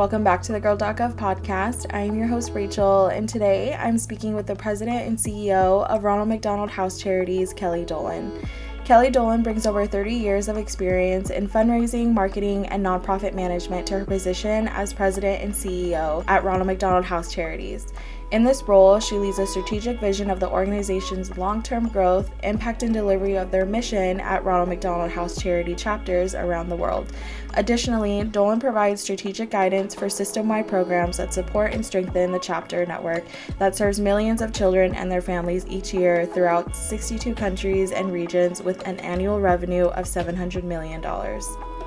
welcome back to the Girl.gov podcast. I am your host, Rachel, and today I'm speaking with the president and CEO of Ronald McDonald House Charities, Kelly Dolan. Kelly Dolan brings over 30 years of experience in fundraising, marketing, and nonprofit management to her position as president and CEO at Ronald McDonald House Charities. In this role, she leads a strategic vision of the organization's long term growth, impact, and delivery of their mission at Ronald McDonald House charity chapters around the world. Additionally, Dolan provides strategic guidance for system wide programs that support and strengthen the chapter network that serves millions of children and their families each year throughout 62 countries and regions with an annual revenue of $700 million.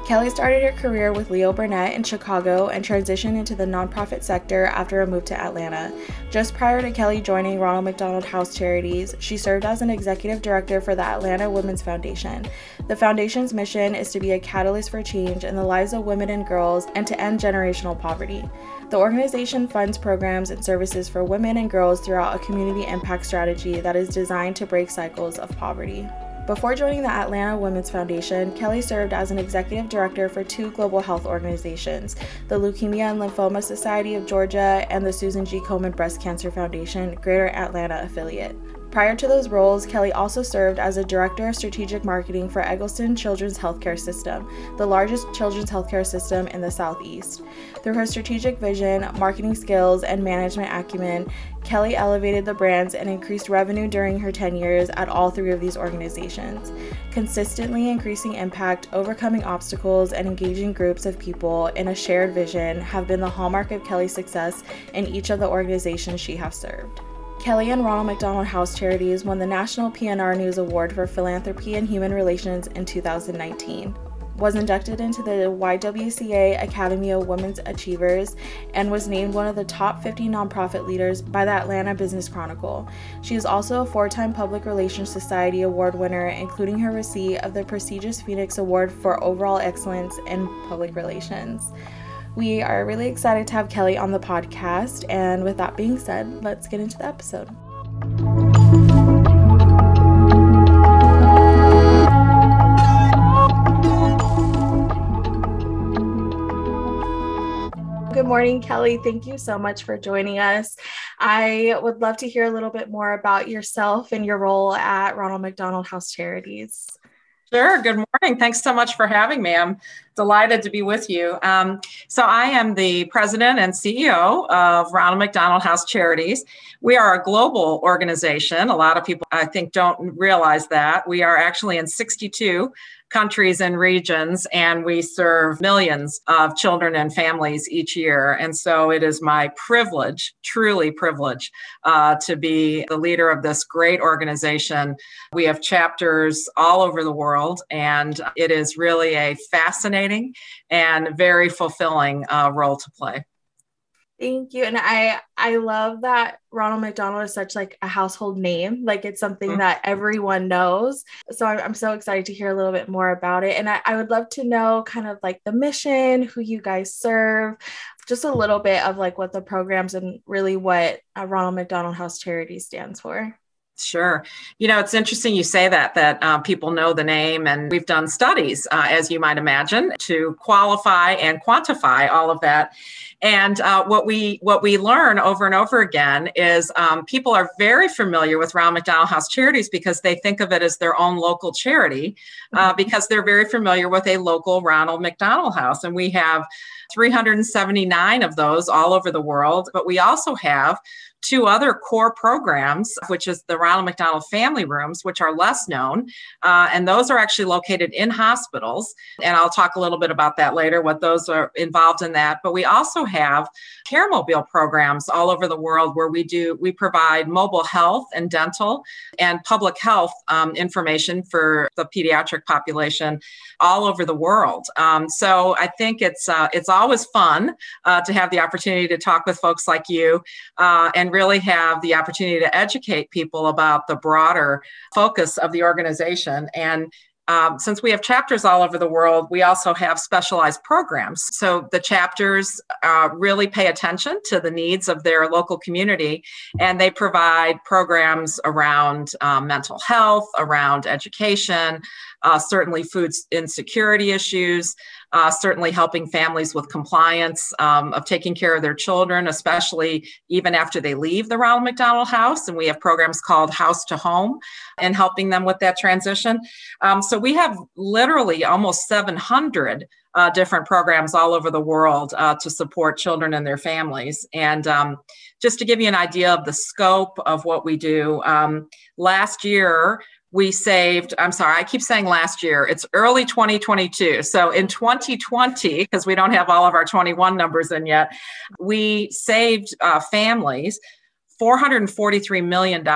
Kelly started her career with Leo Burnett in Chicago and transitioned into the nonprofit sector after a move to Atlanta. Just prior to Kelly joining Ronald McDonald House Charities, she served as an executive director for the Atlanta Women's Foundation. The foundation's mission is to be a catalyst for change in the lives of women and girls and to end generational poverty. The organization funds programs and services for women and girls throughout a community impact strategy that is designed to break cycles of poverty. Before joining the Atlanta Women's Foundation, Kelly served as an executive director for two global health organizations, the Leukemia and Lymphoma Society of Georgia and the Susan G. Komen Breast Cancer Foundation, Greater Atlanta affiliate. Prior to those roles, Kelly also served as a director of strategic marketing for Egleston Children's Healthcare System, the largest children's healthcare system in the Southeast. Through her strategic vision, marketing skills, and management acumen, Kelly elevated the brands and increased revenue during her 10 years at all three of these organizations. Consistently increasing impact, overcoming obstacles, and engaging groups of people in a shared vision have been the hallmark of Kelly's success in each of the organizations she has served. Kelly and Ronald McDonald House Charities won the National PNR News Award for Philanthropy and Human Relations in 2019. Was inducted into the YWCA Academy of Women's Achievers and was named one of the top 50 nonprofit leaders by the Atlanta Business Chronicle. She is also a four time Public Relations Society Award winner, including her receipt of the prestigious Phoenix Award for Overall Excellence in Public Relations. We are really excited to have Kelly on the podcast. And with that being said, let's get into the episode. Good morning, Kelly. Thank you so much for joining us. I would love to hear a little bit more about yourself and your role at Ronald McDonald House Charities. Sure. Good morning. Thanks so much for having me. I'm delighted to be with you. Um, so, I am the president and CEO of Ronald McDonald House Charities. We are a global organization. A lot of people, I think, don't realize that. We are actually in 62 countries and regions, and we serve millions of children and families each year. And so it is my privilege, truly privilege, uh, to be the leader of this great organization. We have chapters all over the world, and it is really a fascinating and very fulfilling uh, role to play. Thank you. And I I love that Ronald McDonald is such like a household name. Like it's something mm-hmm. that everyone knows. So I'm, I'm, so excited to hear a little bit more about it. And I, I would love to know kind of like the mission, who you guys serve, just a little bit of like what the programs and really what uh, Ronald McDonald House Charity stands for. Sure. You know, it's interesting you say that, that uh, people know the name, and we've done studies, uh, as you might imagine, to qualify and quantify all of that. And uh, what we what we learn over and over again is um, people are very familiar with Ronald McDonald House Charities because they think of it as their own local charity, uh, mm-hmm. because they're very familiar with a local Ronald McDonald House, and we have 379 of those all over the world. But we also have two other core programs, which is the Ronald McDonald Family Rooms, which are less known. Uh, and those are actually located in hospitals. And I'll talk a little bit about that later, what those are involved in that. But we also have care mobile programs all over the world where we do, we provide mobile health and dental and public health um, information for the pediatric population all over the world. Um, so I think it's, uh, it's always fun uh, to have the opportunity to talk with folks like you uh, and really have the opportunity to educate people about the broader focus of the organization. And um, since we have chapters all over the world, we also have specialized programs. So the chapters uh, really pay attention to the needs of their local community, and they provide programs around um, mental health, around education, uh, certainly food insecurity issues, uh, certainly helping families with compliance um, of taking care of their children, especially even after they leave the Ronald McDonald House. And we have programs called House to Home and helping them with that transition. Um, so we have literally almost 700 uh, different programs all over the world uh, to support children and their families. And um, just to give you an idea of the scope of what we do, um, last year we saved, I'm sorry, I keep saying last year, it's early 2022. So in 2020, because we don't have all of our 21 numbers in yet, we saved uh, families $443 million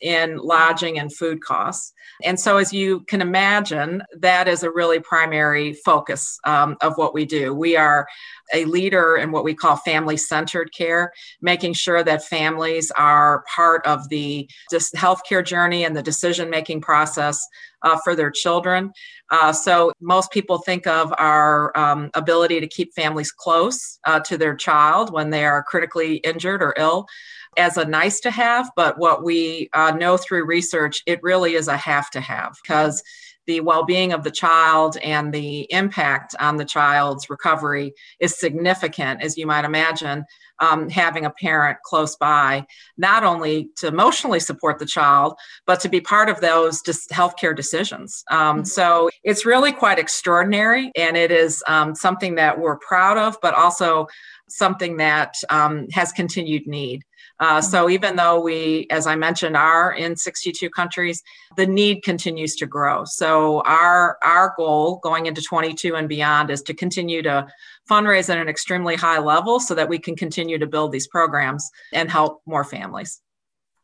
in lodging and food costs. And so, as you can imagine, that is a really primary focus um, of what we do. We are a leader in what we call family centered care, making sure that families are part of the healthcare journey and the decision making process uh, for their children. Uh, so, most people think of our um, ability to keep families close uh, to their child when they are critically injured or ill as a nice to have, but what we uh, know through research, it really is a have to have because the well being of the child and the impact on the child's recovery is significant, as you might imagine. Um, having a parent close by, not only to emotionally support the child, but to be part of those dis- healthcare decisions. Um, mm-hmm. So it's really quite extraordinary, and it is um, something that we're proud of, but also something that um, has continued need. Uh, so even though we, as I mentioned, are in 62 countries, the need continues to grow. So our our goal going into 22 and beyond is to continue to fundraise at an extremely high level so that we can continue to build these programs and help more families.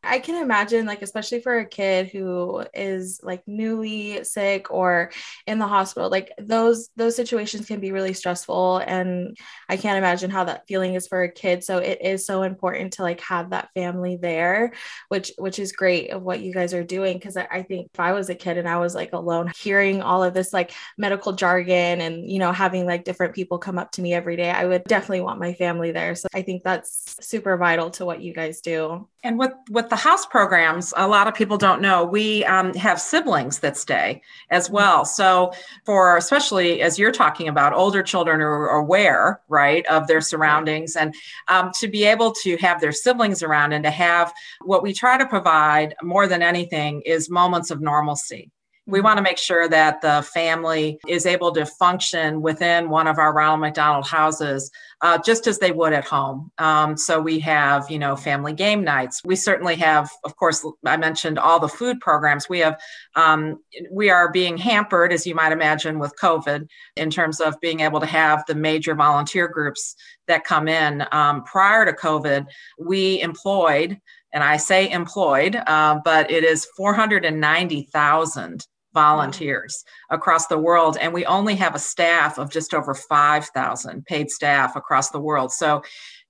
I can imagine, like, especially for a kid who is like newly sick or in the hospital, like those those situations can be really stressful. And I can't imagine how that feeling is for a kid. So it is so important to like have that family there, which which is great of what you guys are doing. Cause I, I think if I was a kid and I was like alone, hearing all of this like medical jargon and you know, having like different people come up to me every day, I would definitely want my family there. So I think that's super vital to what you guys do. And with with the house programs, a lot of people don't know we um, have siblings that stay as mm-hmm. well. So for especially as you're talking about, older children are aware, right, of their surroundings, and um, to be able to have their siblings around and to have what we try to provide more than anything is moments of normalcy we want to make sure that the family is able to function within one of our Ronald McDonald houses uh, just as they would at home. Um, so we have, you know, family game nights. We certainly have, of course, I mentioned all the food programs. We have, um, we are being hampered, as you might imagine, with COVID in terms of being able to have the major volunteer groups that come in. Um, prior to COVID, we employed and I say employed, uh, but it is 490,000 volunteers across the world and we only have a staff of just over 5000 paid staff across the world so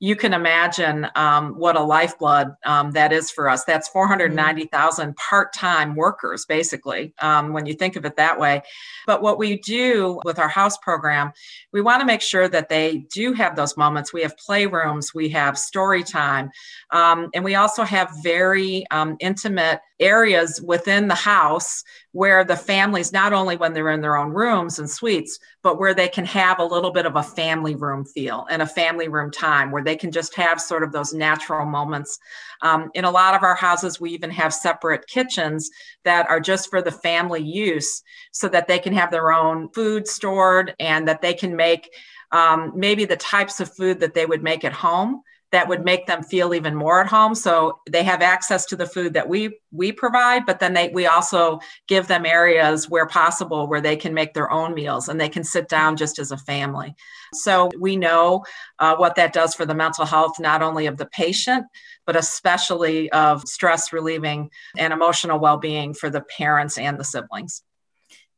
you can imagine um, what a lifeblood um, that is for us. That's 490,000 part time workers, basically, um, when you think of it that way. But what we do with our house program, we want to make sure that they do have those moments. We have playrooms, we have story time, um, and we also have very um, intimate areas within the house where the families, not only when they're in their own rooms and suites, but where they can have a little bit of a family room feel and a family room time where they can just have sort of those natural moments. Um, in a lot of our houses, we even have separate kitchens that are just for the family use so that they can have their own food stored and that they can make um, maybe the types of food that they would make at home that would make them feel even more at home. So they have access to the food that we we provide but then they we also give them areas where possible where they can make their own meals and they can sit down just as a family. So we know uh, what that does for the mental health not only of the patient but especially of stress relieving and emotional well-being for the parents and the siblings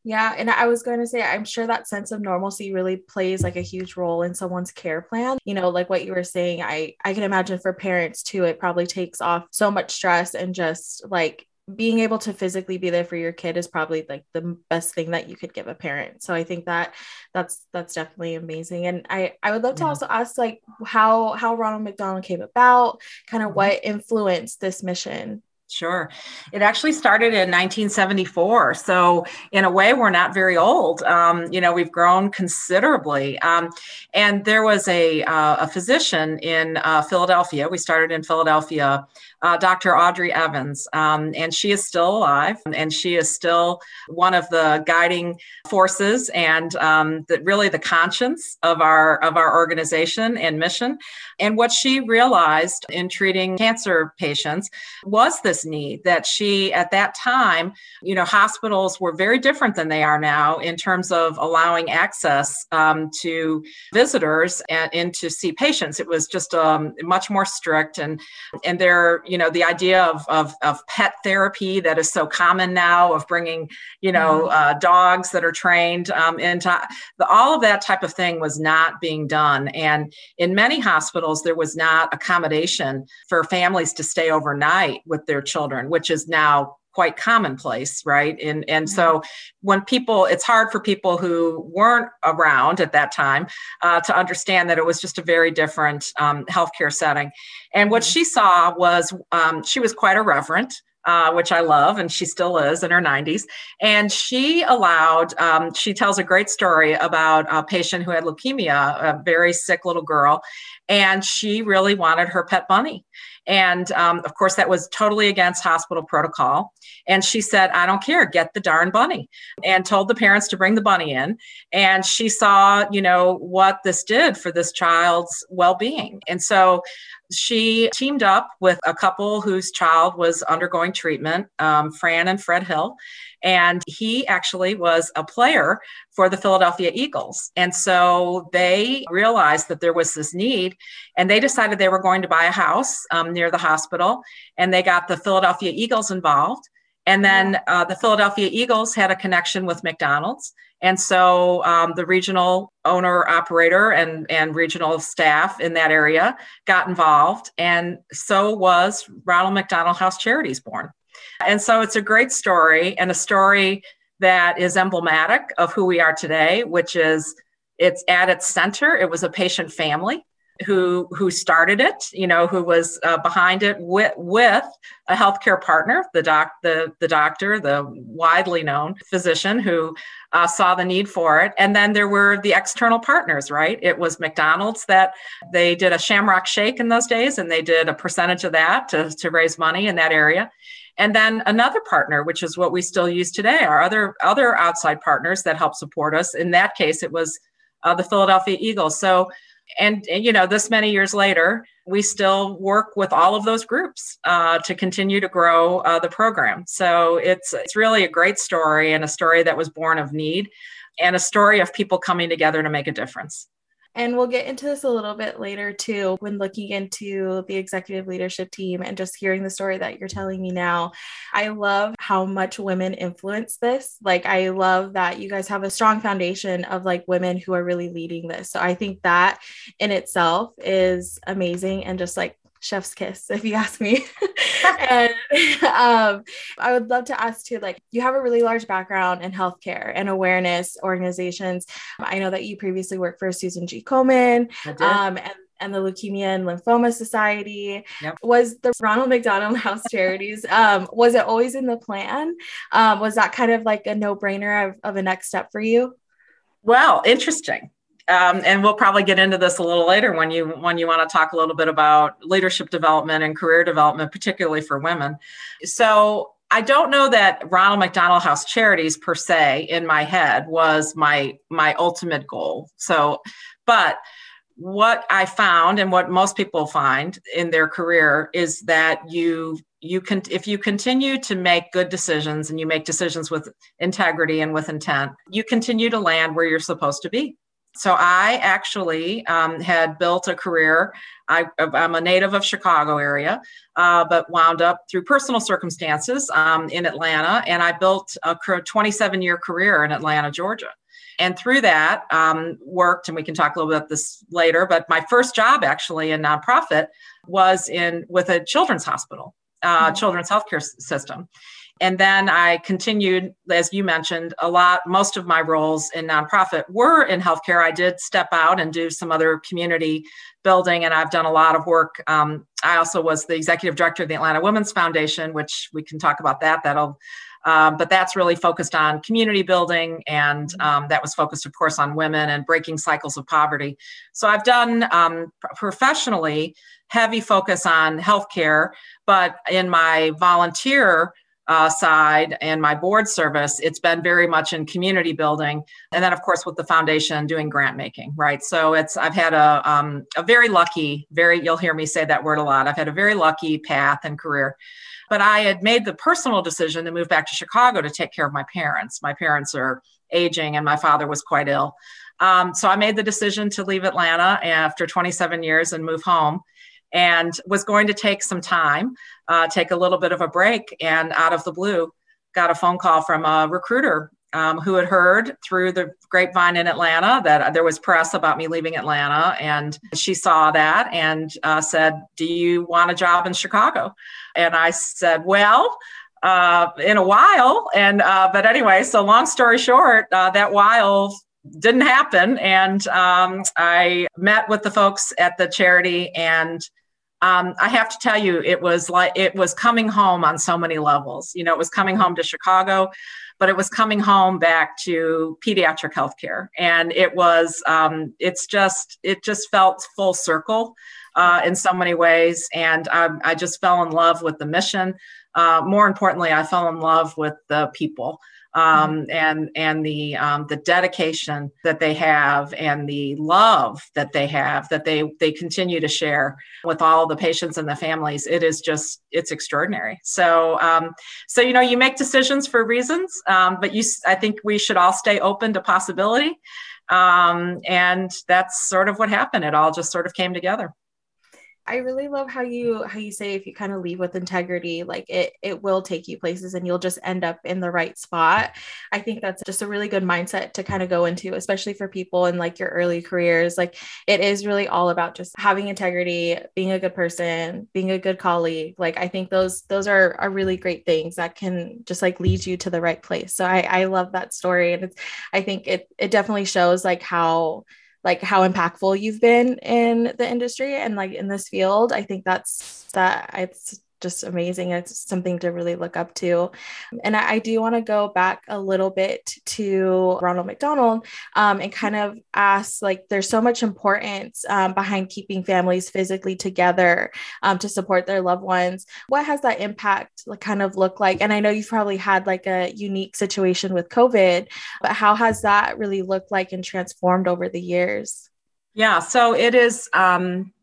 yeah, and I was going to say, I'm sure that sense of normalcy really plays like a huge role in someone's care plan. You know, like what you were saying, I I can imagine for parents too, it probably takes off so much stress and just like being able to physically be there for your kid is probably like the best thing that you could give a parent. So I think that that's that's definitely amazing. And I I would love to yeah. also ask like how how Ronald McDonald came about, kind of mm-hmm. what influenced this mission Sure. It actually started in 1974. So, in a way, we're not very old. Um, you know, we've grown considerably. Um, and there was a, uh, a physician in uh, Philadelphia. We started in Philadelphia uh, Dr. Audrey Evans, um, and she is still alive, and she is still one of the guiding forces and um, the, really the conscience of our of our organization and mission. And what she realized in treating cancer patients was this need that she, at that time, you know, hospitals were very different than they are now in terms of allowing access um, to visitors and, and to see patients. It was just um, much more strict, and and there you know the idea of, of, of pet therapy that is so common now of bringing you know mm-hmm. uh, dogs that are trained um, into the, all of that type of thing was not being done and in many hospitals there was not accommodation for families to stay overnight with their children which is now quite commonplace right and and so mm-hmm. when people it's hard for people who weren't around at that time uh, to understand that it was just a very different um, healthcare setting and what mm-hmm. she saw was um, she was quite irreverent uh, which I love, and she still is in her 90s. And she allowed, um, she tells a great story about a patient who had leukemia, a very sick little girl, and she really wanted her pet bunny. And um, of course, that was totally against hospital protocol. And she said, I don't care, get the darn bunny, and told the parents to bring the bunny in. And she saw, you know, what this did for this child's well being. And so she teamed up with a couple whose child was undergoing treatment, um, Fran and Fred Hill. And he actually was a player for the Philadelphia Eagles. And so they realized that there was this need and they decided they were going to buy a house um, near the hospital. And they got the Philadelphia Eagles involved. And then uh, the Philadelphia Eagles had a connection with McDonald's. And so um, the regional owner operator and, and regional staff in that area got involved. And so was Ronald McDonald House Charities born. And so it's a great story and a story that is emblematic of who we are today, which is it's at its center, it was a patient family who who started it, you know, who was uh, behind it with with a healthcare partner, the doc, the the doctor, the widely known physician who uh, saw the need for it, and then there were the external partners, right? It was McDonald's that they did a Shamrock Shake in those days, and they did a percentage of that to to raise money in that area. And then another partner, which is what we still use today, our other other outside partners that help support us. In that case, it was uh, the Philadelphia Eagles. So and you know this many years later we still work with all of those groups uh, to continue to grow uh, the program. So it's it's really a great story and a story that was born of need and a story of people coming together to make a difference and we'll get into this a little bit later too, when looking into the executive leadership team and just hearing the story that you're telling me now. I love how much women influence this. Like, I love that you guys have a strong foundation of like women who are really leading this. So I think that in itself is amazing and just like chef's kiss if you ask me and um, i would love to ask too like you have a really large background in healthcare and awareness organizations i know that you previously worked for susan g komen um, and and the Leukemia and Lymphoma Society. Yep. Was the Ronald McDonald House Charities, um, was it always in the plan? Um, was that kind of like a no brainer of, of a next step for you? Well, interesting um, and we'll probably get into this a little later when you when you want to talk a little bit about leadership development and career development, particularly for women. So I don't know that Ronald McDonald House Charities per se in my head was my my ultimate goal. So, but what I found and what most people find in their career is that you you can if you continue to make good decisions and you make decisions with integrity and with intent, you continue to land where you're supposed to be. So I actually um, had built a career. I, am a native of Chicago area, uh, but wound up through personal circumstances um, in Atlanta, and I built a 27 year career in Atlanta, Georgia. And through that, um, worked, and we can talk a little bit about this later. But my first job, actually, in nonprofit, was in with a children's hospital, uh, mm-hmm. children's healthcare system And then I continued, as you mentioned, a lot, most of my roles in nonprofit were in healthcare. I did step out and do some other community building, and I've done a lot of work. Um, I also was the executive director of the Atlanta Women's Foundation, which we can talk about that. That'll um, but that's really focused on community building, and um, that was focused, of course, on women and breaking cycles of poverty. So I've done um, professionally heavy focus on healthcare, but in my volunteer uh, side and my board service, it's been very much in community building, and then of course with the foundation doing grant making, right? So it's I've had a um, a very lucky, very you'll hear me say that word a lot. I've had a very lucky path and career, but I had made the personal decision to move back to Chicago to take care of my parents. My parents are aging, and my father was quite ill. Um, so I made the decision to leave Atlanta after 27 years and move home and was going to take some time, uh, take a little bit of a break. And out of the blue, got a phone call from a recruiter um, who had heard through the grapevine in Atlanta that there was press about me leaving Atlanta. And she saw that and uh, said, Do you want a job in Chicago? And I said, Well, uh, in a while. And, uh, but anyway, so long story short, uh, that while didn't happen. And um, I met with the folks at the charity and um, I have to tell you, it was like it was coming home on so many levels. You know, it was coming home to Chicago, but it was coming home back to pediatric healthcare, and it was um, it's just it just felt full circle uh, in so many ways, and I, I, just fell in love with the mission. Uh, more importantly, I fell in love with the people um, mm-hmm. and and the um, the dedication that they have and the love that they have that they they continue to share with all the patients and the families it is just it's extraordinary. So um, so you know you make decisions for reasons um, but you i think we should all stay open to possibility. Um, and that's sort of what happened. It all just sort of came together I really love how you how you say if you kind of leave with integrity, like it it will take you places and you'll just end up in the right spot. I think that's just a really good mindset to kind of go into, especially for people in like your early careers. Like it is really all about just having integrity, being a good person, being a good colleague. Like I think those those are are really great things that can just like lead you to the right place. So I I love that story and it's I think it it definitely shows like how like how impactful you've been in the industry and like in this field i think that's that it's just amazing. It's something to really look up to. And I, I do want to go back a little bit to Ronald McDonald um, and kind of ask like, there's so much importance um, behind keeping families physically together um, to support their loved ones. What has that impact like, kind of look like? And I know you've probably had like a unique situation with COVID, but how has that really looked like and transformed over the years? Yeah, so it is. Um,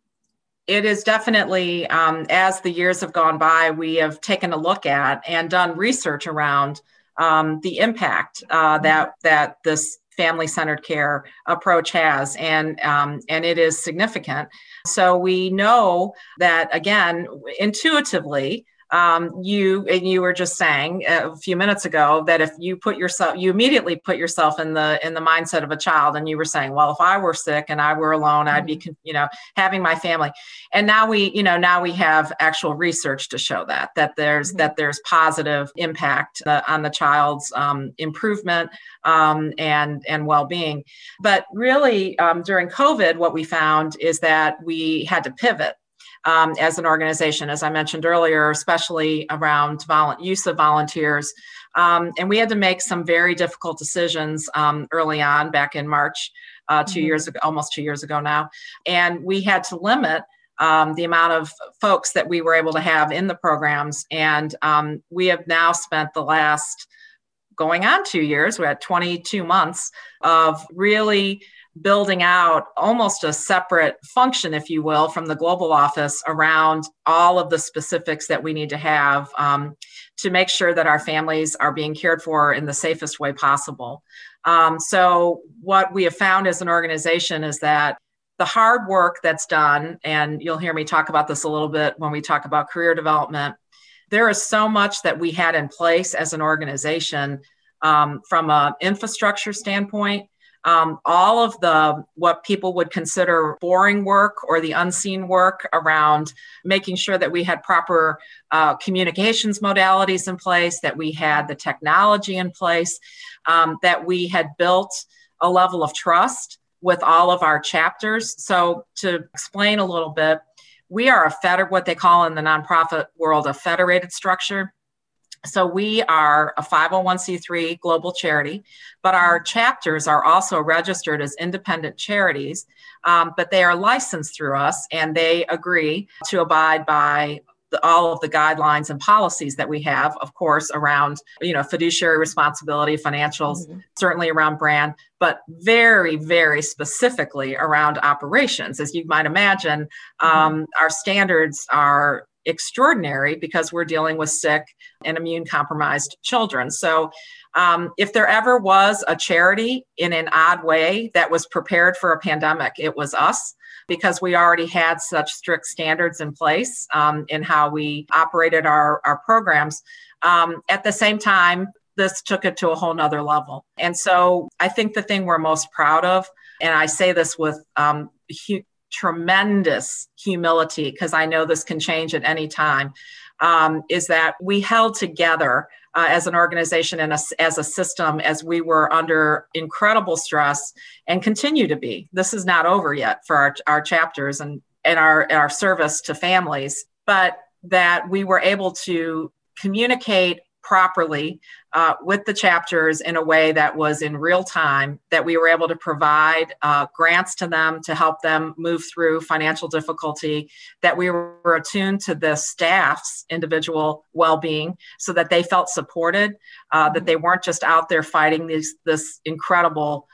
it is definitely, um, as the years have gone by, we have taken a look at and done research around um, the impact uh, that that this family-centered care approach has, and um, and it is significant. So we know that again, intuitively, um, you and you were just saying a few minutes ago that if you put yourself you immediately put yourself in the in the mindset of a child and you were saying well if i were sick and i were alone i'd be mm-hmm. you know having my family and now we you know now we have actual research to show that that there's mm-hmm. that there's positive impact uh, on the child's um, improvement um, and and well-being but really um, during covid what we found is that we had to pivot um, as an organization, as I mentioned earlier, especially around vol- use of volunteers. Um, and we had to make some very difficult decisions um, early on, back in March, uh, 2 mm-hmm. years ago, almost two years ago now. And we had to limit um, the amount of folks that we were able to have in the programs. And um, we have now spent the last going on two years, we're at 22 months of really building out almost a separate function, if you will, from the global office around all of the specifics that we need to have um, to make sure that our families are being cared for in the safest way possible. Um, so, what we have found as an organization is that the hard work that's done, and you'll hear me talk about this a little bit when we talk about career development, there is so much that we had in place as an organization um, from an infrastructure standpoint um, all of the what people would consider boring work or the unseen work around making sure that we had proper uh, communications modalities in place, that we had the technology in place, um, that we had built a level of trust with all of our chapters. So, to explain a little bit, we are a feder what they call in the nonprofit world a federated structure. So we are a 501c3 global charity, but our chapters are also registered as independent charities, um, but they are licensed through us and they agree to abide by the, all of the guidelines and policies that we have, of course, around you know fiduciary responsibility, financials, mm-hmm. certainly around brand, but very, very specifically around operations. As you might imagine, mm-hmm. um, our standards are extraordinary because we're dealing with sick and immune compromised children. So, um, if there ever was a charity in an odd way that was prepared for a pandemic, it was us because we already had such strict standards in place um, in how we operated our, our programs. Um, at the same time, this took it to a whole nother level. And so I think the thing we're most proud of, and I say this with um, tremendous humility because I know this can change at any time, um, is that we held together uh, as an organization and a, as a system as we were under incredible stress and continue to be. This is not over yet for our, our chapters and, and our, our service to families, but that we were able to communicate properly uh, with the chapters in a way that was in real time, that we were able to provide uh, grants to them to help them move through financial difficulty, that we were attuned to the staff's individual well being so that they felt supported, uh, that they weren't just out there fighting these, this incredible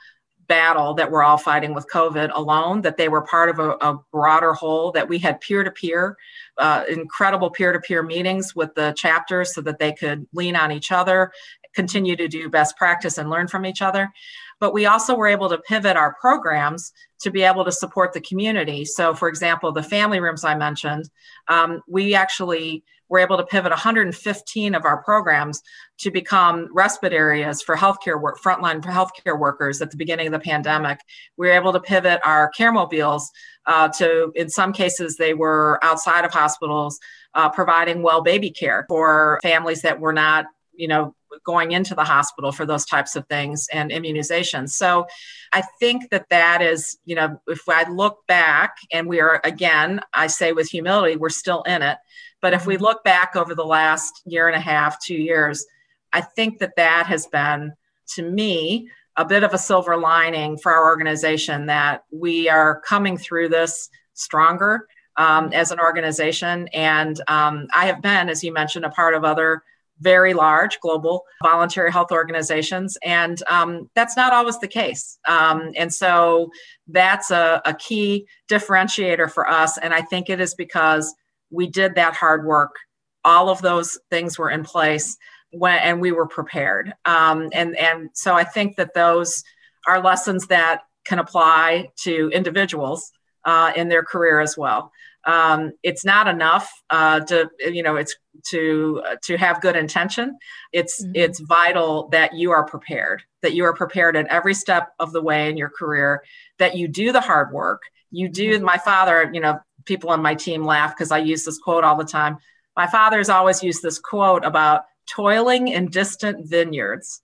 battle that we're all fighting with COVID alone, that they were part of a, a broader whole, that we had peer to peer, Uh, incredible peer to peer meetings with the chapters so that they could lean on each other, continue to do best practice and learn from each other. But we also were able to pivot our programs to be able to support the community. So, for example, the family rooms I mentioned, um, we actually were able to pivot 115 of our programs to become respite areas for healthcare work, frontline healthcare workers at the beginning of the pandemic. We were able to pivot our care mobiles uh, to, in some cases, they were outside of hospitals, uh, providing well baby care for families that were not, you know, going into the hospital for those types of things and immunizations. So I think that that is, you know, if I look back and we are, again, I say with humility, we're still in it. But if we mm-hmm. look back over the last year and a half, two years, I think that that has been, to me, a bit of a silver lining for our organization that we are coming through this stronger um, as an organization. And um, I have been, as you mentioned, a part of other very large global voluntary health organizations. And um, that's not always the case. Um, and so that's a, a key differentiator for us. And I think it is because we did that hard work. All of those things were in place when, and we were prepared. Um, and, and so I think that those are lessons that can apply to individuals uh, in their career as well. Um, it's not enough uh, to you know it's to uh, to have good intention. It's mm-hmm. it's vital that you are prepared, that you are prepared at every step of the way in your career, that you do the hard work. You do. Mm-hmm. My father, you know, people on my team laugh because I use this quote all the time. My father's always used this quote about toiling in distant vineyards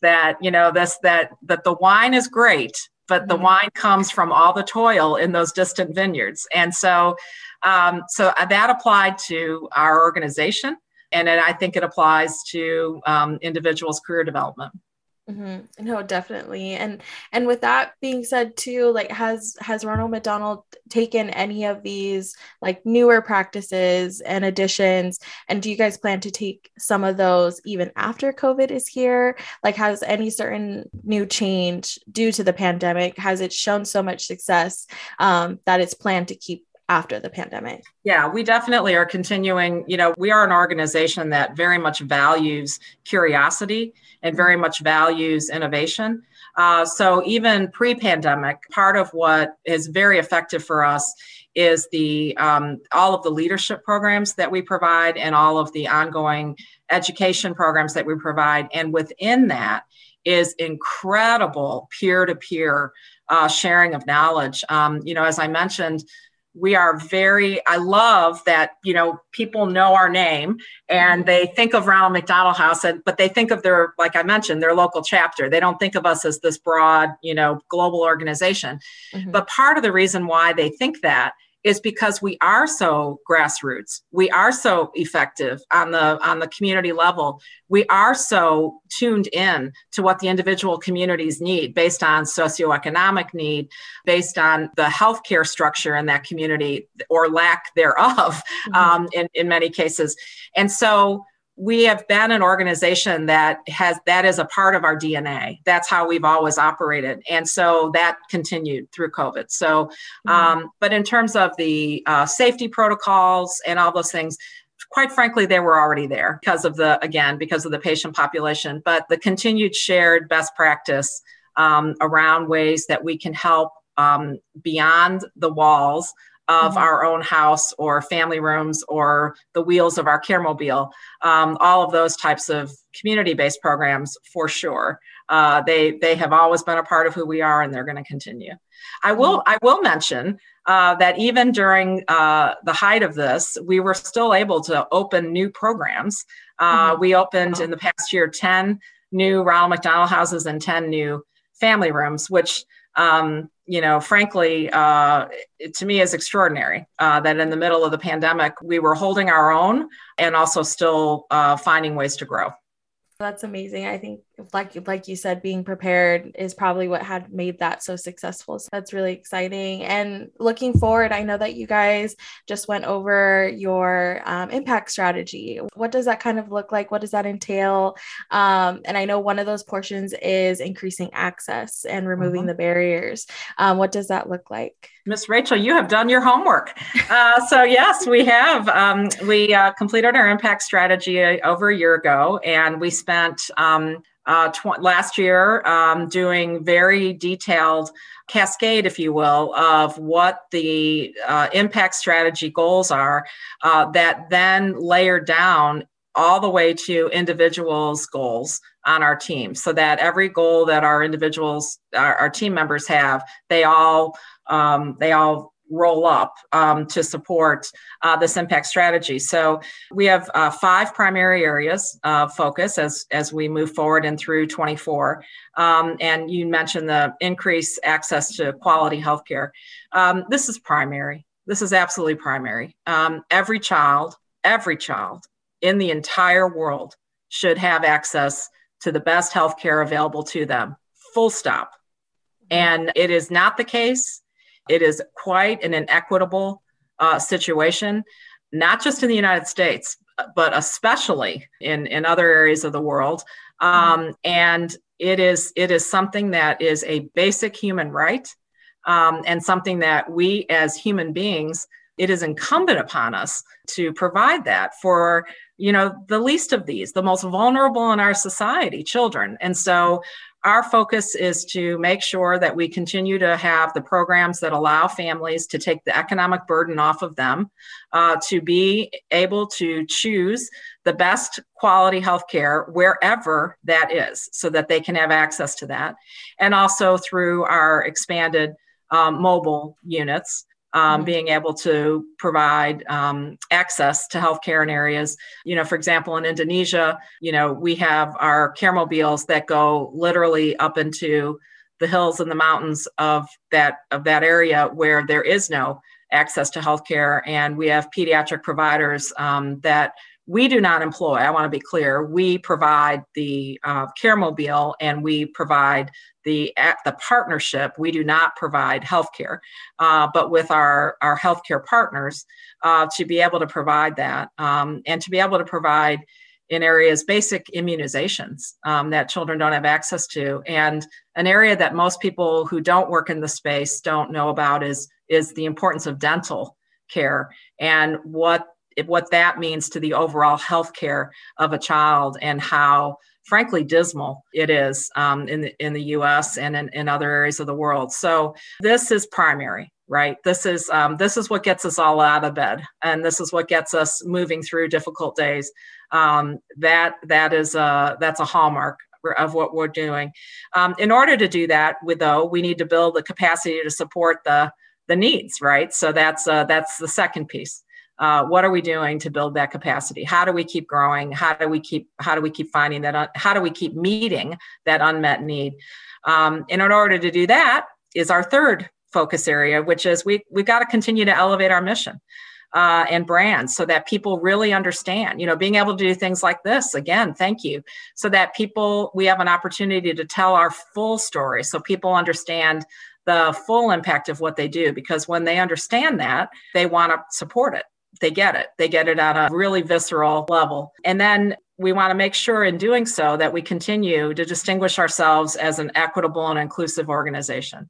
that you know this that that the wine is great but the mm-hmm. wine comes from all the toil in those distant vineyards and so um, so uh, that applied to our organization and i think it applies to um, individuals career development Mm-hmm. No, definitely. And and with that being said too, like has has Ronald McDonald taken any of these like newer practices and additions? And do you guys plan to take some of those even after COVID is here? Like has any certain new change due to the pandemic? Has it shown so much success um, that it's planned to keep after the pandemic? Yeah, we definitely are continuing. You know, we are an organization that very much values curiosity and very much values innovation. Uh, so even pre-pandemic, part of what is very effective for us is the um, all of the leadership programs that we provide and all of the ongoing education programs that we provide, and within that is incredible peer to peer sharing of knowledge. Um, you know, as I mentioned, we are very i love that you know people know our name and they think of ronald mcdonald house and, but they think of their like i mentioned their local chapter they don't think of us as this broad you know global organization mm-hmm. but part of the reason why they think that is because we are so grassroots. We are so effective on the on the community level. We are so tuned in to what the individual communities need based on socioeconomic need based on the healthcare structure in that community or lack thereof mm-hmm. um, in, in many cases. And so we have been an organization that has that is a part of our dna that's how we've always operated. And so that continued through covid. So mm-hmm. um, but in terms of the uh, safety protocols and all those things quite frankly they were already there because of the again because of the patient population. But the continued shared best practice um, around ways that we can help um, beyond the walls of mm-hmm. our own house or family rooms or the wheels of our care mobile um, all of those types of community-based programs for sure uh, they they have always been a part of who we are and they're going to continue i will mm-hmm. i will mention uh, that even during uh, the height of this we were still able to open new programs uh, mm-hmm. we opened in the past year 10 new ronald mcdonald houses and 10 new family rooms which um, you know, frankly, uh, to me is extraordinary uh, that in the middle of the pandemic, we were holding our own and also still uh, finding ways to grow. That's amazing. I think like like you said being prepared is probably what had made that so successful. So that's really exciting. And looking forward, I know that you guys just went over your um, impact strategy. What does that kind of look like? What does that entail? Um, and I know one of those portions is increasing access and removing mm-hmm. the barriers. Um, what does that look like? Miss Rachel, you have done your homework. Uh, so yes, we have. Um, we uh, completed our impact strategy uh, over a year ago, and we spent um, uh, tw- last year um, doing very detailed cascade, if you will, of what the uh, impact strategy goals are uh, that then layer down all the way to individuals' goals on our team so that every goal that our individuals our, our team members have they all um, they all roll up um, to support uh, this impact strategy. So we have uh, five primary areas of focus as, as we move forward and through 24. Um, and you mentioned the increased access to quality healthcare. Um, this is primary. This is absolutely primary. Um, every child, every child in the entire world should have access to the best healthcare available to them. Full stop. And it is not the case it is quite an inequitable uh, situation, not just in the United States, but especially in, in other areas of the world. Um, and it is it is something that is a basic human right, um, and something that we as human beings, it is incumbent upon us to provide that for you know the least of these, the most vulnerable in our society, children. And so our focus is to make sure that we continue to have the programs that allow families to take the economic burden off of them, uh, to be able to choose the best quality health care wherever that is, so that they can have access to that. And also through our expanded um, mobile units um, mm-hmm. being able to provide um, access to healthcare in areas. You know, for example, in Indonesia, you know, we have our care mobiles that go literally up into the hills and the mountains of that of that area where there is no access to healthcare, and we have pediatric providers um, that we do not employ. I want to be clear. We provide the uh, care mobile and we provide the the partnership. We do not provide healthcare, uh, but with our our healthcare partners uh, to be able to provide that um, and to be able to provide in areas basic immunizations um, that children don't have access to and an area that most people who don't work in the space don't know about is is the importance of dental care and what what that means to the overall health care of a child and how frankly dismal it is um, in, the, in the us and in, in other areas of the world so this is primary right this is um, this is what gets us all out of bed and this is what gets us moving through difficult days um, that that is a that's a hallmark of what we're doing. Um, in order to do that, with though, we need to build the capacity to support the the needs, right? So that's uh, that's the second piece. Uh, what are we doing to build that capacity? How do we keep growing? How do we keep how do we keep finding that? Un- how do we keep meeting that unmet need? Um, and in order to do that, is our third focus area, which is we we've got to continue to elevate our mission uh, and brands so that people really understand. You know, being able to do things like this again, thank you, so that people we have an opportunity to tell our full story, so people understand the full impact of what they do. Because when they understand that, they want to support it. They get it. They get it at a really visceral level. And then we want to make sure in doing so that we continue to distinguish ourselves as an equitable and inclusive organization.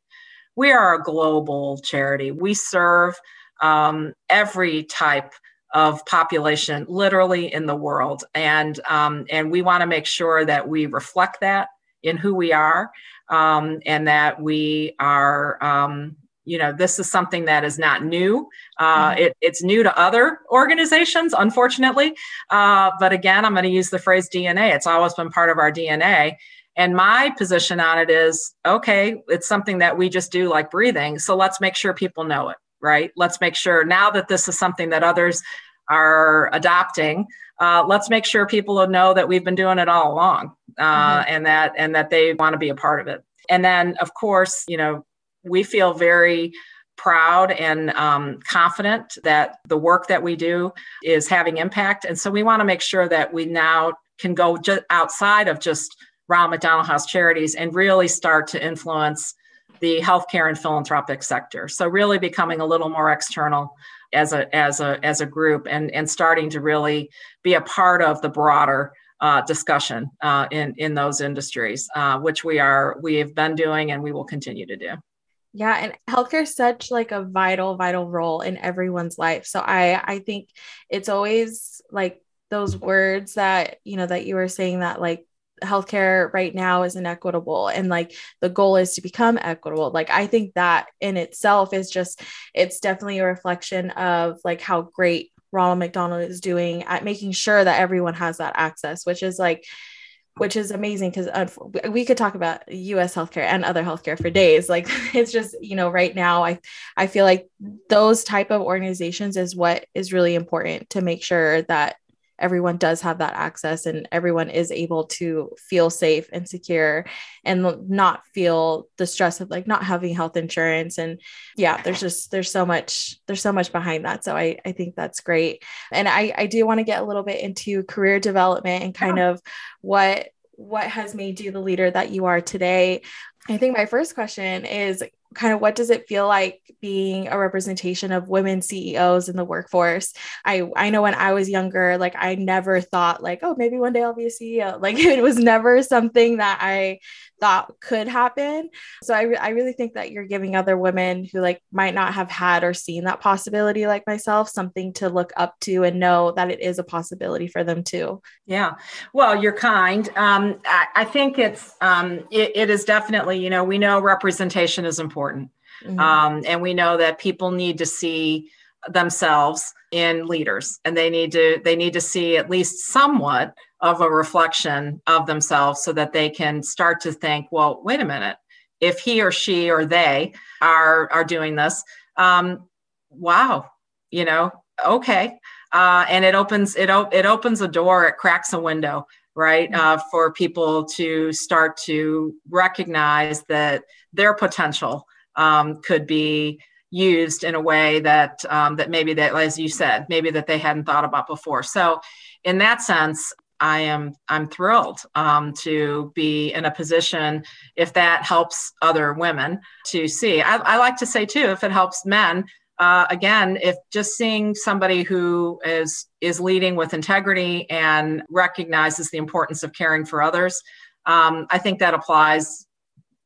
We are a global charity. We serve um, every type of population literally in the world and um, and we want to make sure that we reflect that in who we are um, and that we are um, you know this is something that is not new uh, mm-hmm. it, it's new to other organizations unfortunately uh, but again i'm going to use the phrase dna it's always been part of our dna and my position on it is okay it's something that we just do like breathing so let's make sure people know it right? Let's make sure now that this is something that others are adopting. Uh, let's make sure people know that we've been doing it all along, uh, mm-hmm. and that and that they want to be a part of it. And then, of course, you know, we feel very proud and um, confident that the work that we do is having impact. And so we want to make sure that we now can go just outside of just Ronald McDonald House Charities and really start to influence the healthcare and philanthropic sector. So really becoming a little more external as a as a as a group and and starting to really be a part of the broader uh, discussion uh, in in those industries, uh, which we are we have been doing and we will continue to do. Yeah, and healthcare is such like a vital vital role in everyone's life. So I I think it's always like those words that you know that you were saying that like healthcare right now is inequitable and like the goal is to become equitable like i think that in itself is just it's definitely a reflection of like how great ronald mcdonald is doing at making sure that everyone has that access which is like which is amazing because uh, we could talk about us healthcare and other healthcare for days. Like it's just you know right now i i feel like those type of organizations is what is really important to make sure that everyone does have that access and everyone is able to feel safe and secure and not feel the stress of like not having health insurance. And yeah there's just there's so much there's so much behind that. So i i think that's great. And i i do want to get a little bit into career development and kind yeah. of what what has made you the leader that you are today. I think my first question is kind of what does it feel like being a representation of women CEOs in the workforce? I I know when I was younger, like I never thought like, oh, maybe one day I'll be a CEO. Like it was never something that I thought could happen. So I, re- I really think that you're giving other women who like might not have had or seen that possibility like myself something to look up to and know that it is a possibility for them too. Yeah. Well, you're kind. Um, I, I think it's um, it, it is definitely, you know, we know representation is important. Mm-hmm. Um, and we know that people need to see themselves in leaders. And they need to they need to see at least somewhat of a reflection of themselves so that they can start to think well wait a minute. If he or she or they are are doing this um, wow you know okay. Uh, and it opens it, op- it opens a door it cracks a window right uh, for people to start to recognize that their potential um, could be used in a way that um, that maybe that as you said maybe that they hadn't thought about before so in that sense i am i'm thrilled um, to be in a position if that helps other women to see i, I like to say too if it helps men uh, again if just seeing somebody who is is leading with integrity and recognizes the importance of caring for others um, i think that applies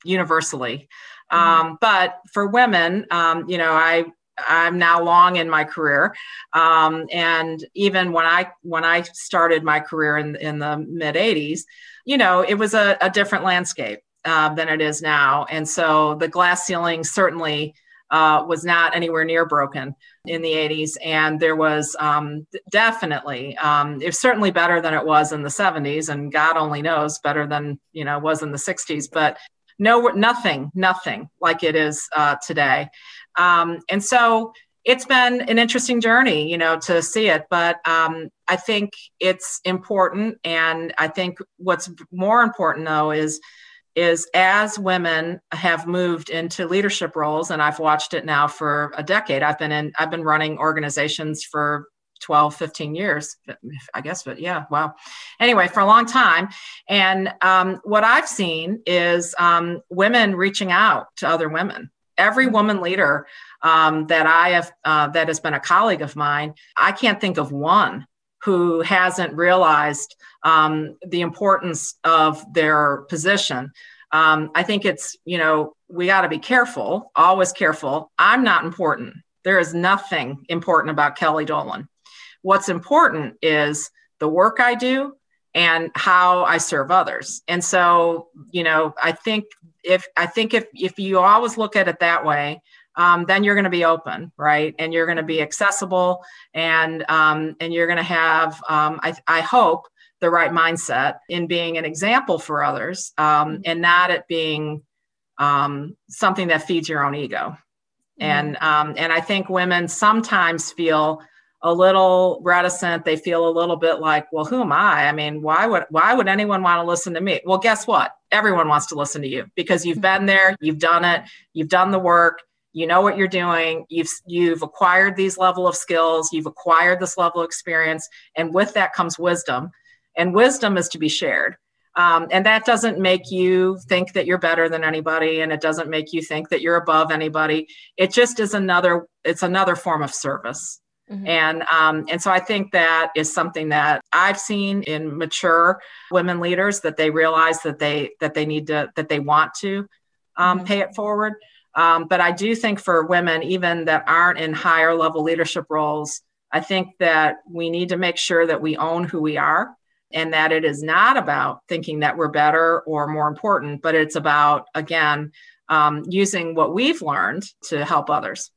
universally. Um, but for women, um, you know, I I'm now long in my career, um, and even when I when I started my career in in the mid '80s, you know, it was a, a different landscape uh, than it is now, and so the glass ceiling certainly uh, was not anywhere near broken in the 80s. And there was um, definitely, um, it was certainly better than it was in the 70s, and God only knows better than, you know, was in the 60s. But no, nothing, nothing like it is uh, today. Um, and so it's been an interesting journey, you know, to see it. But um, I think it's important. And I think what's more important, though, is is as women have moved into leadership roles and i've watched it now for a decade i've been in i've been running organizations for 12 15 years i guess but yeah wow anyway for a long time and um, what i've seen is um, women reaching out to other women every mm-hmm. woman leader um, that i have uh, that has been a colleague of mine i can't think of one who hasn't realized um, the importance of their position. Um, I think it's, you know, we got to be careful, always careful. I'm not important. There is nothing important about Kelly Dolan. What's important is the work I do and how I serve others. And so, you know, I think if I think if if you always look at it that way, um, then you're going to be open, right? And you're going to be accessible, and um, and you're going to have, um, I, I hope, the right mindset in being an example for others, um, and not it being um, something that feeds your own ego. Mm-hmm. And um, and I think women sometimes feel a little reticent. They feel a little bit like well who am i? I mean why would why would anyone want to listen to me? Well guess what? Everyone wants to listen to you because you've been there you've done it you've done the work you know what you're doing you've you've acquired these level of skills you've acquired this level of experience and with that comes wisdom and wisdom is to be shared. Um, and that doesn't make you think that you're better than anybody and it doesn't make you think that you're above anybody. It just is another it's another form of service mm-hmm. and um, and so i think that is something that i've seen in mature women leaders that they realize that they that they need to that they want to um, mm-hmm. pay it forward um, but I do think for women, even that aren't in higher level leadership roles, I think that we need to make sure that we own who we are and that it is not about thinking that we're better or more important, but it's about, again, um, using what we've learned to help others.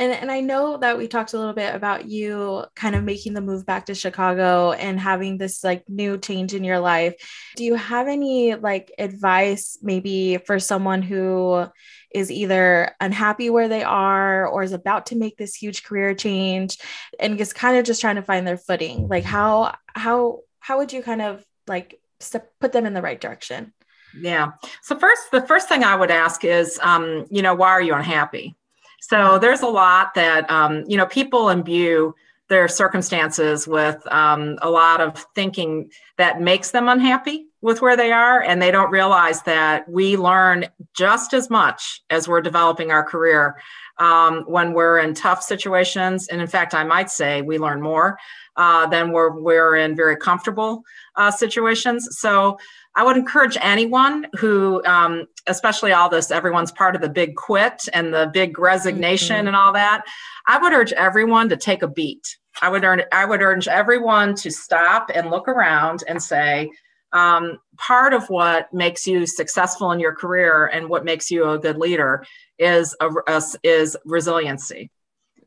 And, and I know that we talked a little bit about you kind of making the move back to Chicago and having this like new change in your life. Do you have any like advice maybe for someone who is either unhappy where they are or is about to make this huge career change and is kind of just trying to find their footing? Like how how how would you kind of like step, put them in the right direction? Yeah. So first the first thing i would ask is um, you know why are you unhappy so there's a lot that um, you know people imbue their circumstances with um, a lot of thinking that makes them unhappy with where they are and they don't realize that we learn just as much as we're developing our career um, when we're in tough situations. And in fact i might say we learn more uh, than we're, we're in very comfortable uh, situations. So i would encourage anyone who um, especially all this everyone's part of the big quit and the big resignation mm-hmm. and all that i would urge everyone to take a beat. I would earn i would urge everyone to stop and look around and say um, part of what makes you successful in your career and what makes you a good leader is a, a, is resiliency.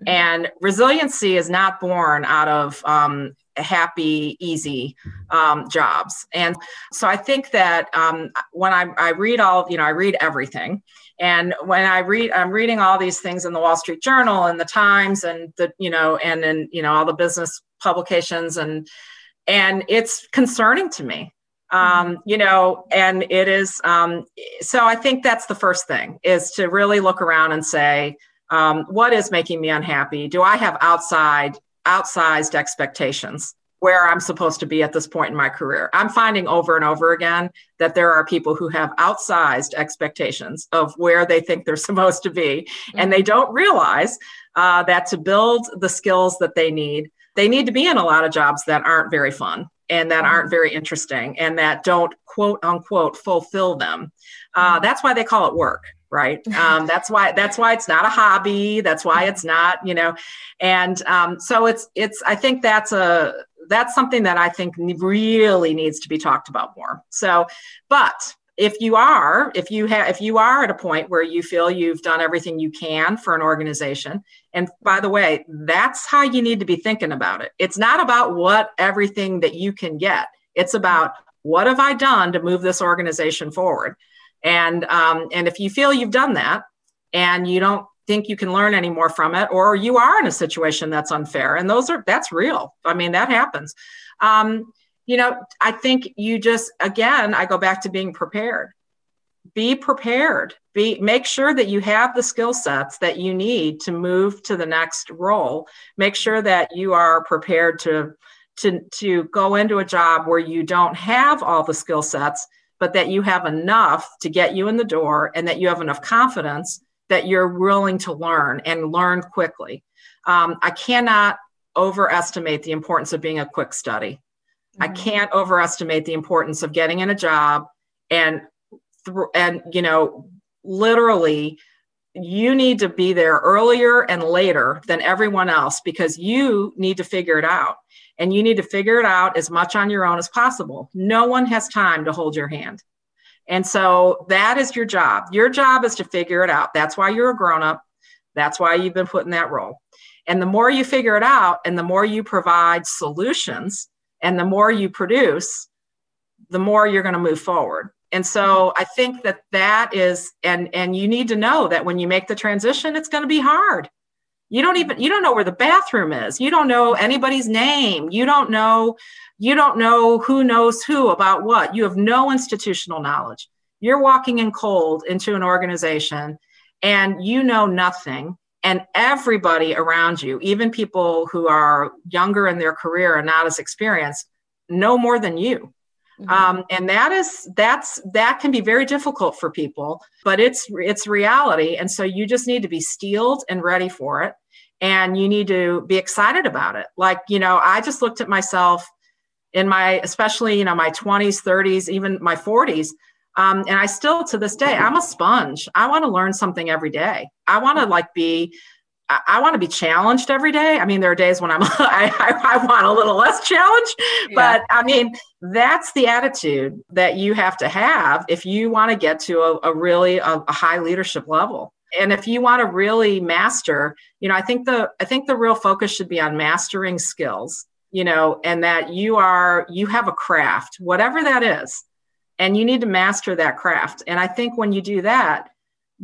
And resiliency is not born out of um, happy easy um, jobs. And so i think that um, when I, I read all you know i read everything. And when i read i'm reading all these things in the wall street journal and the times and the you know and in you know all the business publications and and it's concerning to me um, you know and it is um, so i think that's the first thing is to really look around and say um, what is making me unhappy? Do i have outside outsized expectations where i'm supposed to be at this point in my career? I'm finding over and over again that there are people who have outsized expectations of where they think they're supposed to be mm-hmm. and they don't realize uh, that to build the skills that they need they need to be in a lot of jobs that aren't very fun and that aren't very interesting and that don't quote unquote fulfill them. Uh, that's why they call it work right? Um, that's why that's why it's not a hobby. That's why it's not you know and um, so it's it's i think that's a that's something that i think really needs to be talked about more. So but if you are if you have if you are at a point where you feel you've done everything you can for an organization and by the way that's how you need to be thinking about it. It's not about what everything that you can get. It's about what have i done to move this organization forward? And um, and if you feel you've done that and you don't think you can learn any more from it or you are in a situation that's unfair and those are that's real. I mean that happens. Um, you know, I think you just, again, I go back to being prepared. Be prepared. Be make sure that you have the skill sets that you need to move to the next role. Make sure that you are prepared to to to go into a job where you don't have all the skill sets, but that you have enough to get you in the door and that you have enough confidence that you're willing to learn and learn quickly. Um, I cannot overestimate the importance of being a quick study. I mm-hmm. can't overestimate the importance of getting in a job and th- and you know literally you need to be there earlier and later than everyone else because you need to figure it out and you need to figure it out as much on your own as possible. No one has time to hold your hand. And so that is your job. Your job is to figure it out. That's why you're a grown up. That's why you've been put in that role. And the more you figure it out and the more you provide solutions, and the more you produce the more you're going to move forward. And so i think that that is and and you need to know that when you make the transition it's going to be hard. You don't even you don't know where the bathroom is. You don't know anybody's name. You don't know you don't know who knows who about what. You have no institutional knowledge. You're walking in cold into an organization and you know nothing and everybody around you, even people who are younger in their career and not as experienced, know more than you. Mm-hmm. Um, and that is that's that can be very difficult for people, but it's it's reality. And so you just need to be steeled and ready for it, and you need to be excited about it. Like you know, I just looked at myself in my especially you know my 20s, 30s, even my 40s um, and I still, to this day, I'm a sponge. I want to learn something every day. I want to like be, I, want to be challenged every day. I mean, there are days when I'm, I, I, I want a little less challenge, yeah. but I mean, that's the attitude that you have to have if you want to get to a, a really a, a high leadership level and if you want to really master you know i think the i think the real focus should be on mastering skills you know and that you are you have a craft whatever that is and you need to master that craft. And i think when you do that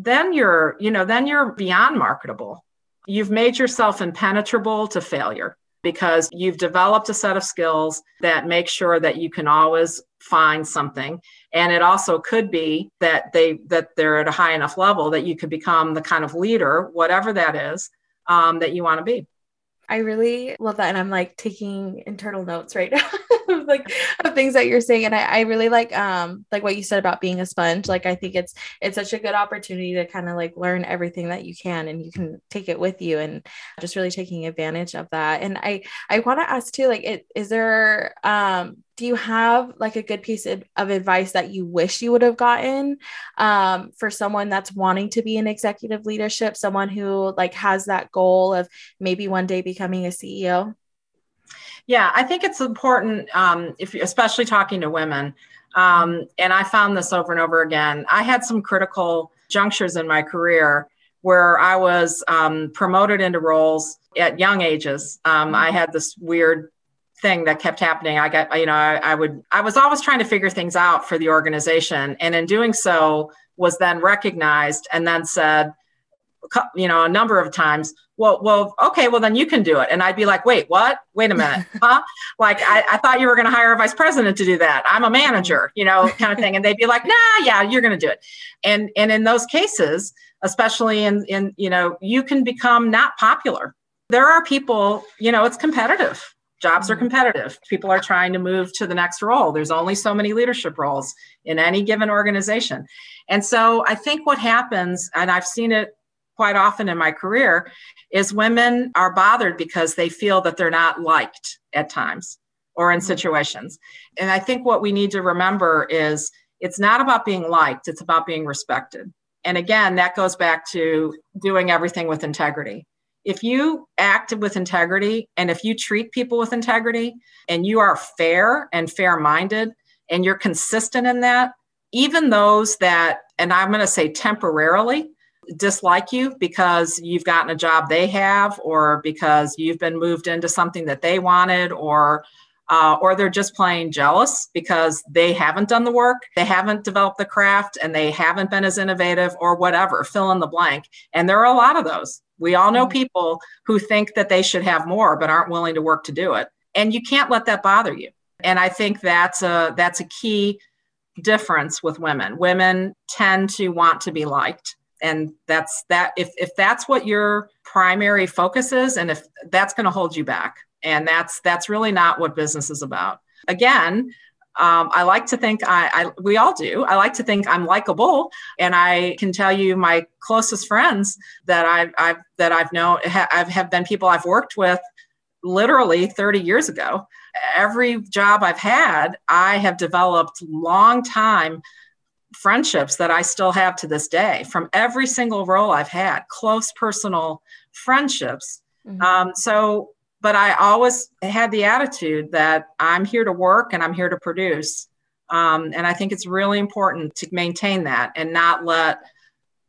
then you're you know then you're beyond marketable. You've made yourself impenetrable to failure because you've developed a set of skills that make sure that you can always find something. And it also could be that they that they're at a high enough level that you could become the kind of leader whatever that is um, that you want to be I really love that. And I'm like taking internal notes right now like of things that you're saying. And I, I really like um like what you said about being a sponge. Like I think it's it's such a good opportunity to kind of like learn everything that you can and you can take it with you and just really taking advantage of that. And I I want to ask too, like it is there um do you have like a good piece of, of advice that you wish you would have gotten um, for someone that's wanting to be in executive leadership someone who like has that goal of maybe one day becoming a ceo yeah i think it's important um, if especially talking to women. Um, and i found this over and over again. I had some critical junctures in my career where i was um, promoted into roles at young ages. Um, i had this weird thing that kept happening. I got, you know, I, I, would, I was always trying to figure things out for the organization. And in doing so, was then recognized and then said, you know, a number of times, well, well, okay, well, then you can do it. And I'd be like, wait, what? Wait a minute. Huh? like, I, I thought you were going to hire a vice president to do that. I'm a manager, you know, kind of thing. And they'd be like, nah, yeah, you're going to do it. And, and in those cases, especially in, in, you know, you can become not popular. There are people, you know, it's competitive jobs are mm-hmm. competitive. People are trying to move to the next role. There's only so many leadership roles in any given organization. And so i think what happens and i've seen it quite often in my career is women are bothered because they feel that they're not liked at times or in mm-hmm. situations. And i think what we need to remember is it's not about being liked it's about being respected. And again that goes back to doing everything with integrity if you act with integrity and if you treat people with integrity and you are fair and fair minded and you're consistent in that, even those that, and I'm going to say temporarily, dislike you because you've gotten a job they have or because you've been moved into something that they wanted or uh, or they're just plain jealous because they haven't done the work, they haven't developed the craft, and they haven't been as innovative or whatever, fill in the blank. And there are a lot of those. We all know mm-hmm. people who think that they should have more but aren't willing to work to do it. And you can't let that bother you. And I think that's a that's a key difference with women. Women tend to want to be liked. And that's that if if that's what your primary focus is and if that's going to hold you back and that's that's really not what business is about again um, I like to think I, I, we all do. I like to think I'm likable, and I can tell you my closest friends that I've, I've that I've known have, have been people I've worked with literally 30 years ago. Every job I've had, I have developed long time friendships that I still have to this day from every single role I've had, close personal friendships. Mm-hmm. Um, so but I always had the attitude that I'm here to work and I'm here to produce. Um, and I think it's really important to maintain that and not let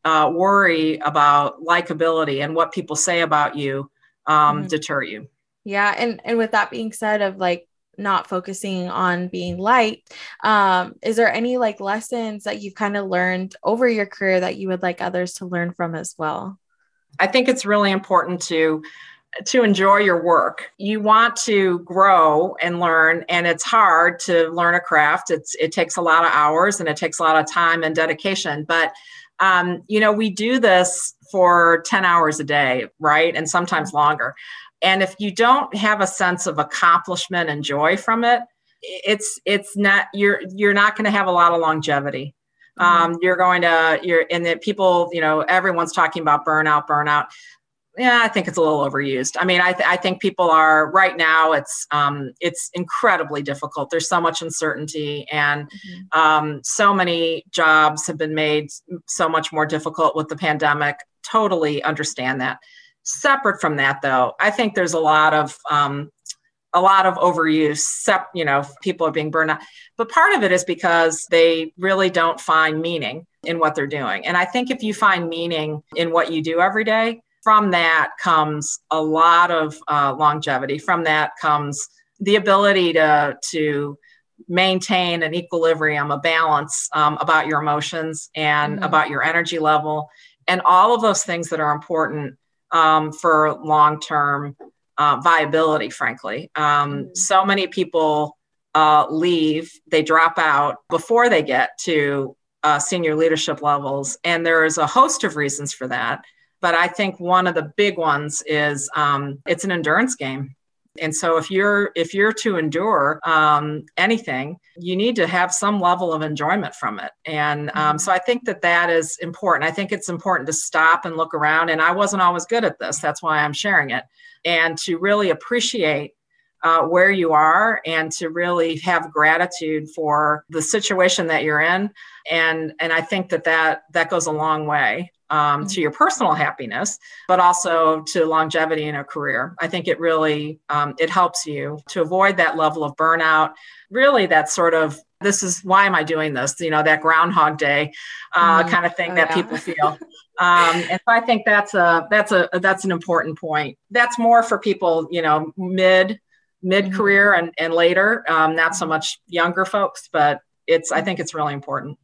uh, worry about likability and what people say about you um, mm-hmm. deter you. Yeah, and and with that being said, of like not focusing on being light, um, is there any like lessons that you've kind of learned over your career that you would like others to learn from as well? I think it's really important to to enjoy your work. You want to grow and learn, and it's hard to learn a craft. It's it takes a lot of hours and it takes a lot of time and dedication. But um, you know, we do this for 10 hours a day, right? And sometimes longer. And if you don't have a sense of accomplishment and joy from it, it's it's not you're you're not going to have a lot of longevity. Mm-hmm. Um, you're going to you're and that people you know everyone's talking about burnout burnout yeah, I think it's a little overused. I mean, I, th- I think people are right now. It's um, it's incredibly difficult. There's so much uncertainty, and mm-hmm. um, so many jobs have been made so much more difficult with the pandemic. Totally understand that. Separate from that, though, I think there's a lot of um, a lot of overuse. Sep- you know, people are being burned out, but part of it is because they really don't find meaning in what they're doing. And I think if you find meaning in what you do every day from that comes a lot of uh, longevity. From that comes the ability to to maintain an equilibrium, a balance um, about your emotions and mm-hmm. about your energy level, and all of those things that are important um, for long term uh, viability. Frankly, um, mm-hmm. so many people uh, leave, they drop out before they get to uh, senior leadership levels, and there is a host of reasons for that. But I think one of the big ones is um, it's an endurance game. And so if you're if you're to endure um, anything, you need to have some level of enjoyment from it. And um, so I think that that is important. I think it's important to stop and look around. And I wasn't always good at this. That's why I'm sharing it. And to really appreciate uh, where you are and to really have gratitude for the situation that you're in and and i think that that that goes a long way um, to mm-hmm. your personal happiness, but also to longevity in a career. I think it really um, it helps you to avoid that level of burnout. Really, that sort of this is why am I doing this? You know, that Groundhog Day uh, mm kind of thing oh, that yeah. people feel. um, and so I think that's a that's a that's an important point. That's more for people, you know, mid mid career mm-hmm. and and later. Um, not so much younger folks, but it's I think it's really important.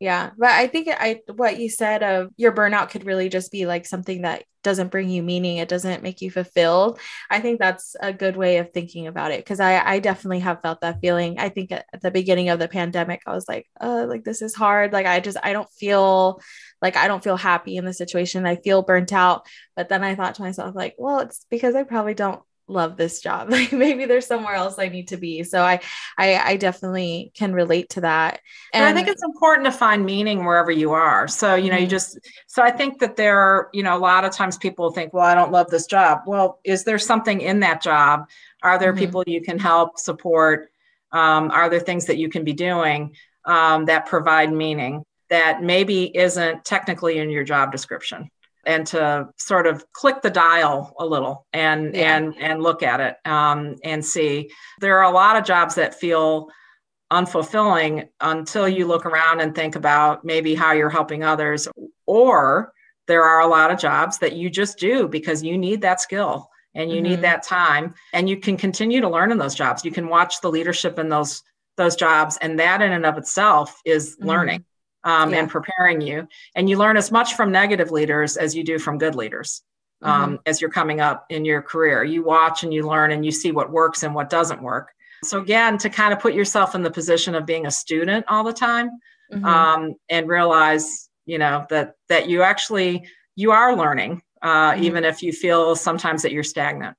Yeah, but I think I what you said of your burnout could really just be like something that doesn't bring you meaning, it doesn't make you fulfilled. I think that's a good way of thinking about it because I I definitely have felt that feeling. I think at the beginning of the pandemic I was like, "Oh, like this is hard. Like I just I don't feel like I don't feel happy in the situation. I feel burnt out." But then I thought to myself like, "Well, it's because I probably don't love this job. Like maybe there's somewhere else i need to be. So i i, I definitely can relate to that. And i think it's important to find meaning wherever you are. So you know mm-hmm. you just so i think that there are you know a lot of times people think well i don't love this job. Well is there something in that job? Are there mm-hmm. people you can help support? Um, are there things that you can be doing um, that provide meaning that maybe isn't technically in your job description and to sort of click the dial a little and yeah. and and look at it um, and see there are a lot of jobs that feel unfulfilling until you look around and think about maybe how you're helping others or there are a lot of jobs that you just do because you need that skill and you mm-hmm. need that time and you can continue to learn in those jobs you can watch the leadership in those those jobs and that in and of itself is mm-hmm. learning um, yeah. and preparing you and you learn as much from negative leaders as you do from good leaders um, mm-hmm. as you're coming up in your career you watch and you learn and you see what works and what doesn't work so again to kind of put yourself in the position of being a student all the time mm-hmm. um, and realize you know that that you actually you are learning uh, mm-hmm. even if you feel sometimes that you're stagnant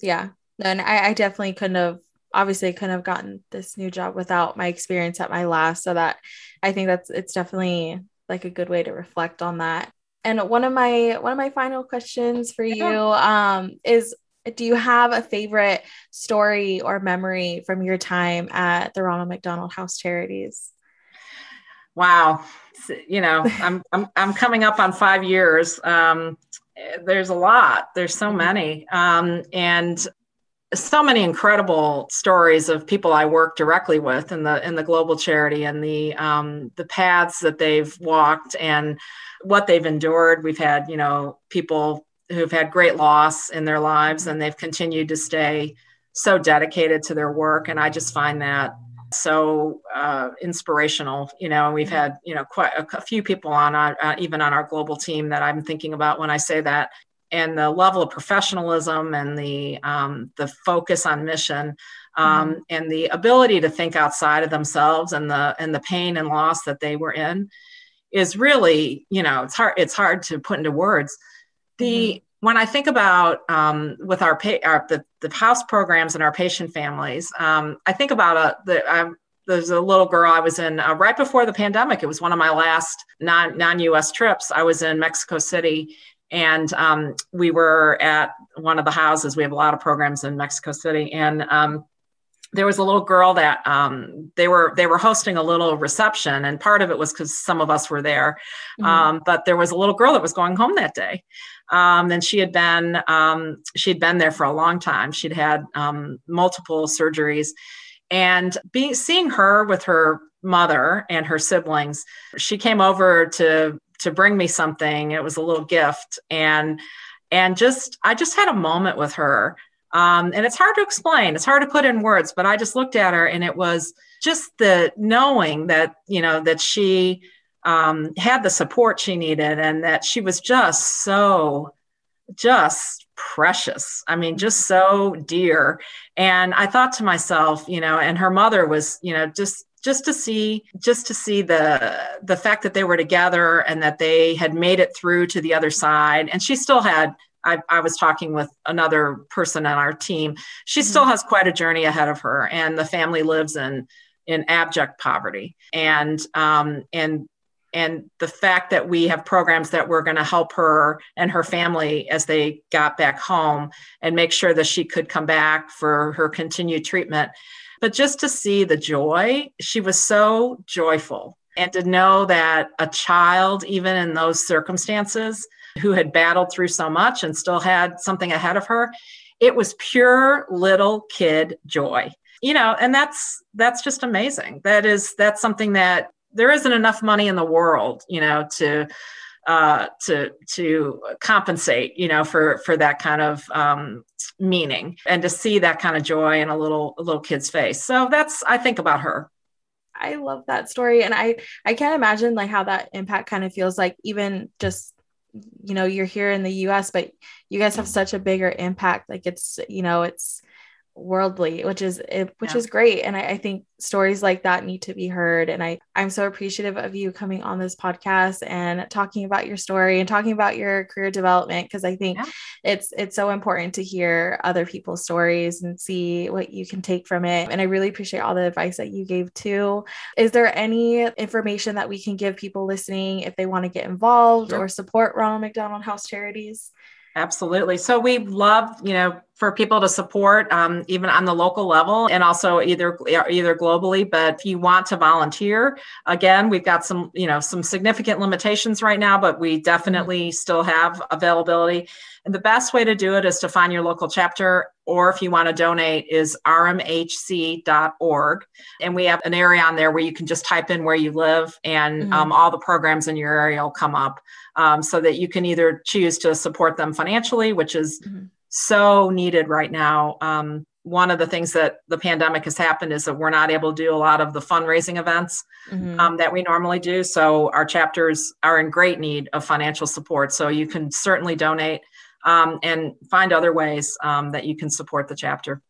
yeah and I, I definitely couldn't have obviously couldn't have gotten this new job without my experience at my last. So that i think that's it's definitely like a good way to reflect on that. And one of my one of my final questions for you um, is do you have a favorite story or memory from your time at the ronald mcdonald house charities? Wow. You know i'm i'm, I'm coming up on five years. Um, there's a lot. There's so mm-hmm. many. Um, and so many incredible stories of people I work directly with in the in the global charity and the um, the paths that they've walked and what they've endured. We've had you know people who've had great loss in their lives and they've continued to stay so dedicated to their work and I just find that so uh, inspirational. You know, we've had you know quite a, a few people on uh, even on our global team that I'm thinking about when I say that and the level of professionalism and the um, the focus on mission um, mm-hmm. and the ability to think outside of themselves and the and the pain and loss that they were in is really you know it's hard it's hard to put into words the mm-hmm. when i think about um, with our, pa- our the, the house programs and our patient families um, i think about a the I'm, there's a little girl I was in uh, right before the pandemic. It was one of my last non non US trips. I was in Mexico City and um, we were at one of the houses. We have a lot of programs in Mexico City, and um, there was a little girl that um, they were they were hosting a little reception, and part of it was because some of us were there. Mm-hmm. Um, but there was a little girl that was going home that day, um, and she had been um, she had been there for a long time. She'd had multiple surgeries, and being seeing her with her mother and her siblings, she came over to to bring me something. It was a little gift, and and just I just had a moment with her. Um, and it's hard to explain. It's hard to put in words, but I just looked at her, and it was just the knowing that you know that she um, had the support she needed, and that she was just so just precious. I mean, just so dear. And I thought to myself, you know, and her mother was, you know, just just to see just to see the the fact that they were together and that they had made it through to the other side. And she still had I, I was talking with another person on our team. She mm-hmm. still has quite a journey ahead of her and the family lives in in abject poverty. And um, and and the fact that we have programs that were going to help her and her family as they got back home and make sure that she could come back for her continued treatment but just to see the joy, she was so joyful. And to know that a child, even in those circumstances, who had battled through so much and still had something ahead of her, it was pure little kid joy. You know, and that's that's just amazing. That is that's something that there isn't enough money in the world, you know, to uh, to to compensate, you know, for for that kind of um, meaning and to see that kind of joy in a little a little kid's face. So that's I think about her. I love that story, and I I can't imagine like how that impact kind of feels like even just you know you're here in the U.S. but you guys have such a bigger impact. Like it's you know it's worldly which is eh, which yeah. is great and I, I, think stories like that need to be heard and i i'm so appreciative of you coming on this podcast and talking about your story and talking about your career development because i think yeah. it's it's so important to hear other people's stories and see what you can take from it and i really appreciate all the advice that you gave too is there any information that we can give people listening if they want to get involved sure. or support ronald mcdonald house charities Absolutely. So we love, you know, for people to support, um, even on the local level, and also either either globally. But if you want to volunteer, again, we've got some you know some significant limitations right now, but we definitely still have availability. And the best way to do it is to find your local chapter, or if you want to donate, is rmhc.org. And we have an area on there where you can just type in where you live, and mm-hmm. um, all the programs in your area will come up um, so that you can either choose to support them financially, which is mm-hmm. So needed right now. Um, one of the things that the pandemic has happened is that we're not able to do a lot of the fundraising events mm-hmm. um, that we normally do. So our chapters are in great need of financial support. So you can certainly donate um, and find other ways um, that you can support the chapter.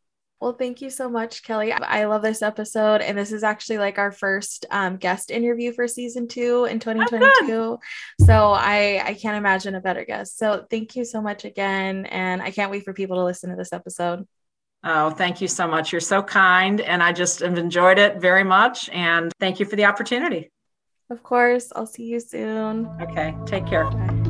Well, thank you so much, Kelly. I love this episode. And this is actually like our first um, guest interview for season two in 2022. Oh, so I, I can't imagine a better guest. So thank you so much again. And I can't wait for people to listen to this episode. Oh, thank you so much. You're so kind. And I just have enjoyed it very much. And thank you for the opportunity. Of course. I'll see you soon. Okay. Take care. Bye.